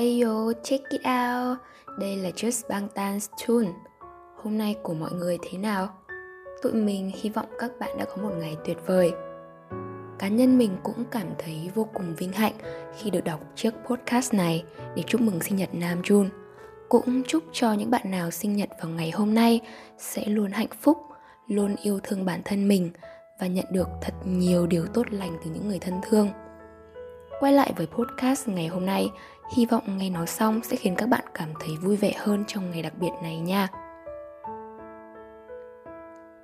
Ayo, check it out. Đây là Just Bangtan's Tune. Hôm nay của mọi người thế nào? Tụi mình hy vọng các bạn đã có một ngày tuyệt vời. Cá nhân mình cũng cảm thấy vô cùng vinh hạnh khi được đọc chiếc podcast này để chúc mừng sinh nhật Nam Jun. Cũng chúc cho những bạn nào sinh nhật vào ngày hôm nay sẽ luôn hạnh phúc, luôn yêu thương bản thân mình và nhận được thật nhiều điều tốt lành từ những người thân thương. Quay lại với podcast ngày hôm nay, hy vọng nghe nó xong sẽ khiến các bạn cảm thấy vui vẻ hơn trong ngày đặc biệt này nha.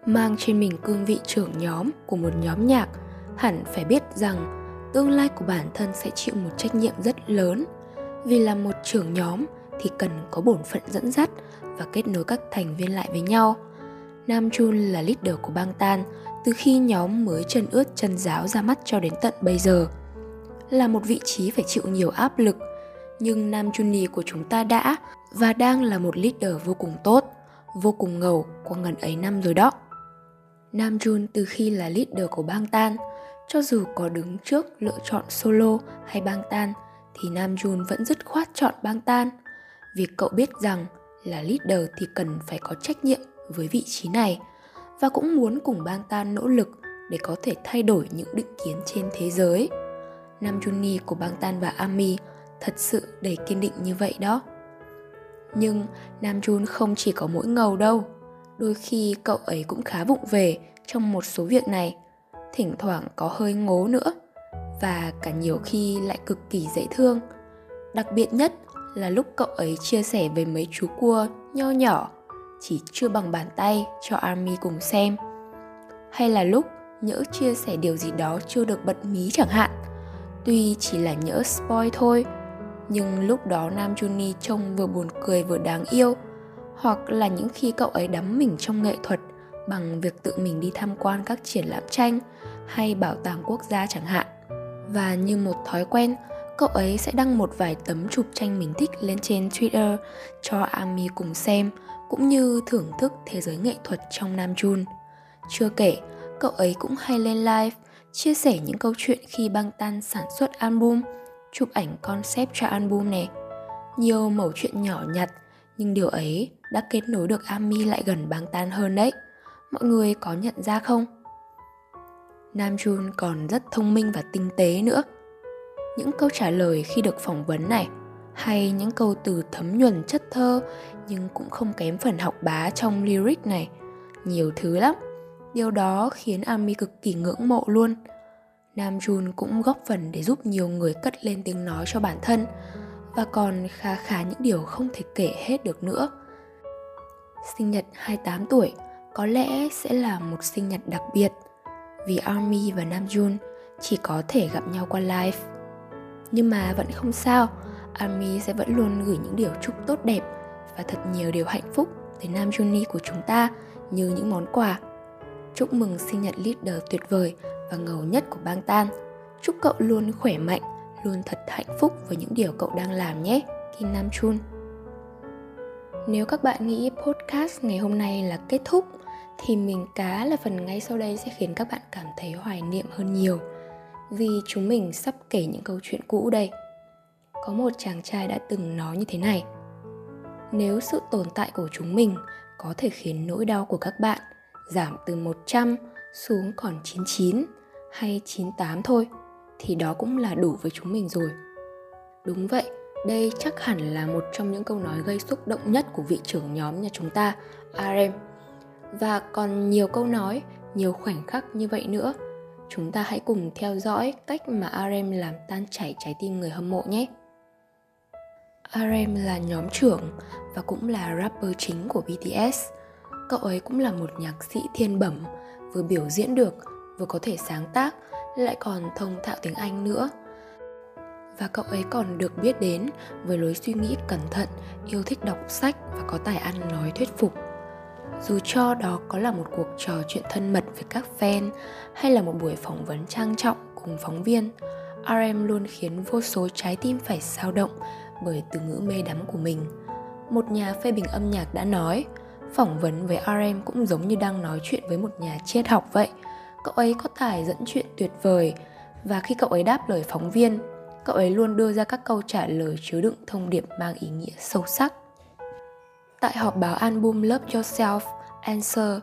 Mang trên mình cương vị trưởng nhóm của một nhóm nhạc, hẳn phải biết rằng tương lai của bản thân sẽ chịu một trách nhiệm rất lớn. Vì là một trưởng nhóm thì cần có bổn phận dẫn dắt và kết nối các thành viên lại với nhau. Nam Jun là leader của bang tan từ khi nhóm mới chân ướt chân giáo ra mắt cho đến tận bây giờ – là một vị trí phải chịu nhiều áp lực nhưng Nam Juni của chúng ta đã và đang là một leader vô cùng tốt, vô cùng ngầu qua ngần ấy năm rồi đó. Nam Jun từ khi là leader của bang tan, cho dù có đứng trước lựa chọn solo hay bang tan thì Nam Jun vẫn dứt khoát chọn bang tan vì cậu biết rằng là leader thì cần phải có trách nhiệm với vị trí này và cũng muốn cùng bang tan nỗ lực để có thể thay đổi những định kiến trên thế giới. Nam Juni của Bang Tan và Ami thật sự đầy kiên định như vậy đó. Nhưng Nam Jun không chỉ có mỗi ngầu đâu, đôi khi cậu ấy cũng khá vụng về trong một số việc này, thỉnh thoảng có hơi ngố nữa và cả nhiều khi lại cực kỳ dễ thương. Đặc biệt nhất là lúc cậu ấy chia sẻ về mấy chú cua nho nhỏ chỉ chưa bằng bàn tay cho Army cùng xem. Hay là lúc nhỡ chia sẻ điều gì đó chưa được bật mí chẳng hạn Tuy chỉ là nhỡ spoil thôi, nhưng lúc đó Nam Juni trông vừa buồn cười vừa đáng yêu, hoặc là những khi cậu ấy đắm mình trong nghệ thuật bằng việc tự mình đi tham quan các triển lãm tranh hay bảo tàng quốc gia chẳng hạn. Và như một thói quen, cậu ấy sẽ đăng một vài tấm chụp tranh mình thích lên trên Twitter cho Ami cùng xem, cũng như thưởng thức thế giới nghệ thuật trong Nam Jun. Chưa kể, cậu ấy cũng hay lên live chia sẻ những câu chuyện khi băng tan sản xuất album, chụp ảnh concept cho album này. Nhiều mẩu chuyện nhỏ nhặt, nhưng điều ấy đã kết nối được Ami lại gần bang tan hơn đấy. Mọi người có nhận ra không? Nam Jun còn rất thông minh và tinh tế nữa. Những câu trả lời khi được phỏng vấn này hay những câu từ thấm nhuần chất thơ nhưng cũng không kém phần học bá trong lyric này. Nhiều thứ lắm. Điều đó khiến Ami cực kỳ ngưỡng mộ luôn. Nam Jun cũng góp phần để giúp nhiều người cất lên tiếng nói cho bản thân và còn khá khá những điều không thể kể hết được nữa. Sinh nhật 28 tuổi có lẽ sẽ là một sinh nhật đặc biệt vì Army và Nam Jun chỉ có thể gặp nhau qua live. Nhưng mà vẫn không sao, Army sẽ vẫn luôn gửi những điều chúc tốt đẹp và thật nhiều điều hạnh phúc tới Nam Juni của chúng ta như những món quà Chúc mừng sinh nhật leader tuyệt vời và ngầu nhất của bang tan. Chúc cậu luôn khỏe mạnh, luôn thật hạnh phúc với những điều cậu đang làm nhé, Kim Nam Chun. Nếu các bạn nghĩ podcast ngày hôm nay là kết thúc thì mình cá là phần ngay sau đây sẽ khiến các bạn cảm thấy hoài niệm hơn nhiều vì chúng mình sắp kể những câu chuyện cũ đây. Có một chàng trai đã từng nói như thế này. Nếu sự tồn tại của chúng mình có thể khiến nỗi đau của các bạn – giảm từ 100 xuống còn 99 hay 98 thôi thì đó cũng là đủ với chúng mình rồi. Đúng vậy, đây chắc hẳn là một trong những câu nói gây xúc động nhất của vị trưởng nhóm nhà chúng ta, RM. Và còn nhiều câu nói, nhiều khoảnh khắc như vậy nữa. Chúng ta hãy cùng theo dõi cách mà RM làm tan chảy trái tim người hâm mộ nhé. RM là nhóm trưởng và cũng là rapper chính của BTS cậu ấy cũng là một nhạc sĩ thiên bẩm vừa biểu diễn được, vừa có thể sáng tác, lại còn thông thạo tiếng anh nữa. Và cậu ấy còn được biết đến với lối suy nghĩ cẩn thận, yêu thích đọc sách và có tài ăn nói thuyết phục. Dù cho đó có là một cuộc trò chuyện thân mật với các fan hay là một buổi phỏng vấn trang trọng cùng phóng viên rm luôn khiến vô số trái tim phải sao động bởi từ ngữ mê đắm của mình. Một nhà phê bình âm nhạc đã nói Phỏng vấn với RM cũng giống như đang nói chuyện với một nhà triết học vậy. Cậu ấy có tài dẫn chuyện tuyệt vời và khi cậu ấy đáp lời phóng viên, cậu ấy luôn đưa ra các câu trả lời chứa đựng thông điệp mang ý nghĩa sâu sắc. Tại họp báo album Love Yourself Answer,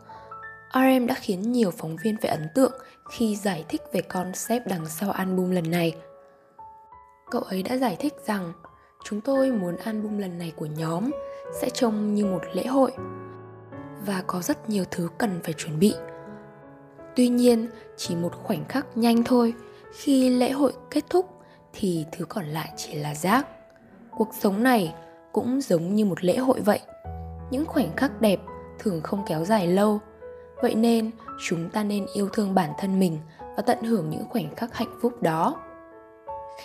RM đã khiến nhiều phóng viên phải ấn tượng khi giải thích về concept đằng sau album lần này. Cậu ấy đã giải thích rằng chúng tôi muốn album lần này của nhóm sẽ trông như một lễ hội và có rất nhiều thứ cần phải chuẩn bị. Tuy nhiên, chỉ một khoảnh khắc nhanh thôi, khi lễ hội kết thúc thì thứ còn lại chỉ là rác. Cuộc sống này cũng giống như một lễ hội vậy. Những khoảnh khắc đẹp thường không kéo dài lâu. Vậy nên, chúng ta nên yêu thương bản thân mình và tận hưởng những khoảnh khắc hạnh phúc đó.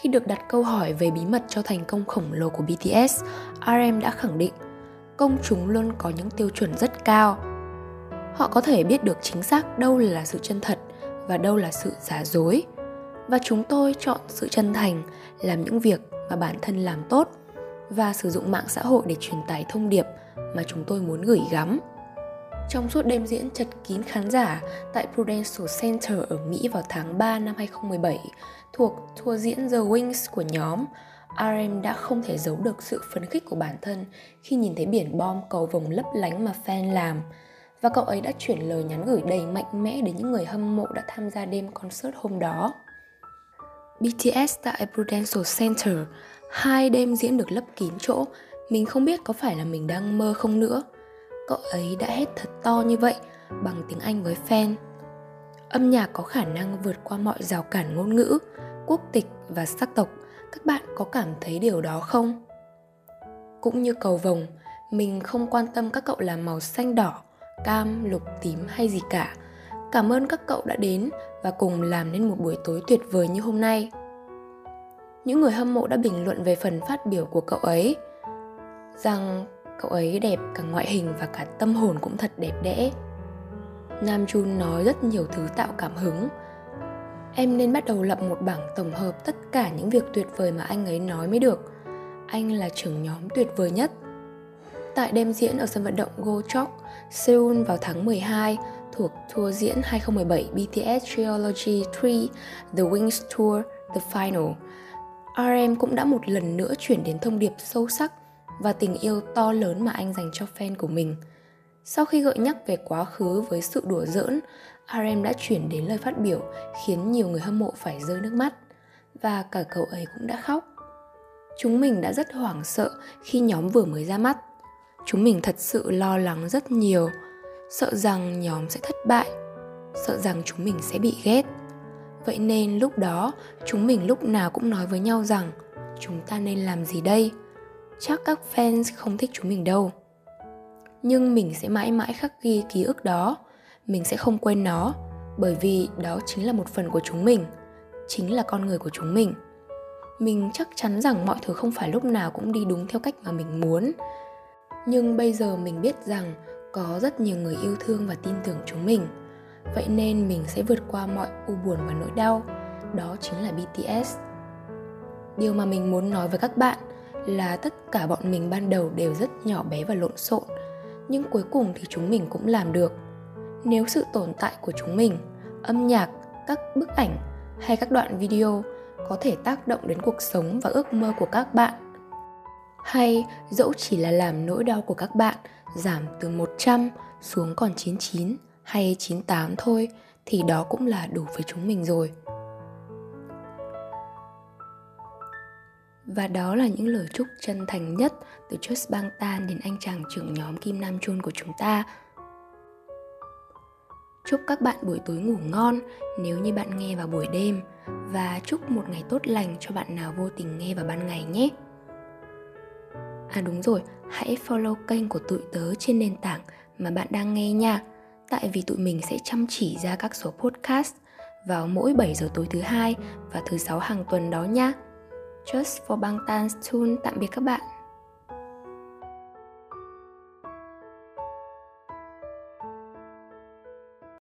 Khi được đặt câu hỏi về bí mật cho thành công khổng lồ của BTS, RM đã khẳng định công chúng luôn có những tiêu chuẩn rất cao. Họ có thể biết được chính xác đâu là sự chân thật và đâu là sự giả dối. Và chúng tôi chọn sự chân thành, làm những việc mà bản thân làm tốt và sử dụng mạng xã hội để truyền tải thông điệp mà chúng tôi muốn gửi gắm. Trong suốt đêm diễn chật kín khán giả tại Prudential Center ở Mỹ vào tháng 3 năm 2017 thuộc tour diễn The Wings của nhóm, RM đã không thể giấu được sự phấn khích của bản thân khi nhìn thấy biển bom cầu vồng lấp lánh mà fan làm và cậu ấy đã chuyển lời nhắn gửi đầy mạnh mẽ đến những người hâm mộ đã tham gia đêm concert hôm đó. BTS tại Prudential Center, hai đêm diễn được lấp kín chỗ, mình không biết có phải là mình đang mơ không nữa. Cậu ấy đã hét thật to như vậy bằng tiếng Anh với fan. Âm nhạc có khả năng vượt qua mọi rào cản ngôn ngữ, quốc tịch và sắc tộc – các bạn có cảm thấy điều đó không? Cũng như cầu vồng, mình không quan tâm các cậu làm màu xanh đỏ, cam, lục, tím hay gì cả. Cảm ơn các cậu đã đến và cùng làm nên một buổi tối tuyệt vời như hôm nay. Những người hâm mộ đã bình luận về phần phát biểu của cậu ấy. Rằng cậu ấy đẹp cả ngoại hình và cả tâm hồn cũng thật đẹp đẽ. Nam jun nói rất nhiều thứ tạo cảm hứng em nên bắt đầu lập một bảng tổng hợp tất cả những việc tuyệt vời mà anh ấy nói mới được anh là trưởng nhóm tuyệt vời nhất tại đêm diễn ở sân vận động Gochok, Seoul vào tháng 12 thuộc tour diễn 2017 BTS Trilogy 3 The Wings Tour The Final. RM cũng đã một lần nữa chuyển đến thông điệp sâu sắc và tình yêu to lớn mà anh dành cho fan của mình. Sau khi gợi nhắc về quá khứ với sự đùa giỡn, RM đã chuyển đến lời phát biểu khiến nhiều người hâm mộ phải rơi nước mắt và cả cậu ấy cũng đã khóc. Chúng mình đã rất hoảng sợ khi nhóm vừa mới ra mắt. Chúng mình thật sự lo lắng rất nhiều, sợ rằng nhóm sẽ thất bại, sợ rằng chúng mình sẽ bị ghét. Vậy nên lúc đó chúng mình lúc nào cũng nói với nhau rằng chúng ta nên làm gì đây? Chắc các fans không thích chúng mình đâu. Nhưng mình sẽ mãi mãi khắc ghi ký ức đó mình sẽ không quên nó, bởi vì đó chính là một phần của chúng mình, chính là con người của chúng mình. Mình chắc chắn rằng mọi thứ không phải lúc nào cũng đi đúng theo cách mà mình muốn. Nhưng bây giờ mình biết rằng có rất nhiều người yêu thương và tin tưởng chúng mình. Vậy nên mình sẽ vượt qua mọi u buồn và nỗi đau. Đó chính là bts điều mà mình muốn nói với các bạn là tất cả bọn mình ban đầu đều rất nhỏ bé và lộn xộn, nhưng cuối cùng thì chúng mình cũng làm được nếu sự tồn tại của chúng mình, âm nhạc, các bức ảnh hay các đoạn video có thể tác động đến cuộc sống và ước mơ của các bạn hay dẫu chỉ là làm nỗi đau của các bạn giảm từ 100 xuống còn 99 hay 98 thôi, thì đó cũng là đủ với chúng mình rồi. Và đó là những lời chúc chân thành nhất từ Just Bang Tan đến anh chàng trưởng nhóm Kim Nam Chun của chúng ta Chúc các bạn buổi tối ngủ ngon nếu như bạn nghe vào buổi đêm và chúc một ngày tốt lành cho bạn nào vô tình nghe vào ban ngày nhé. À đúng rồi, hãy follow kênh của tụi tớ trên nền tảng mà bạn đang nghe nha. Tại vì tụi mình sẽ chăm chỉ ra các số podcast vào mỗi 7 giờ tối thứ hai và thứ sáu hàng tuần đó nha. Just for Bangtan Tune tạm biệt các bạn.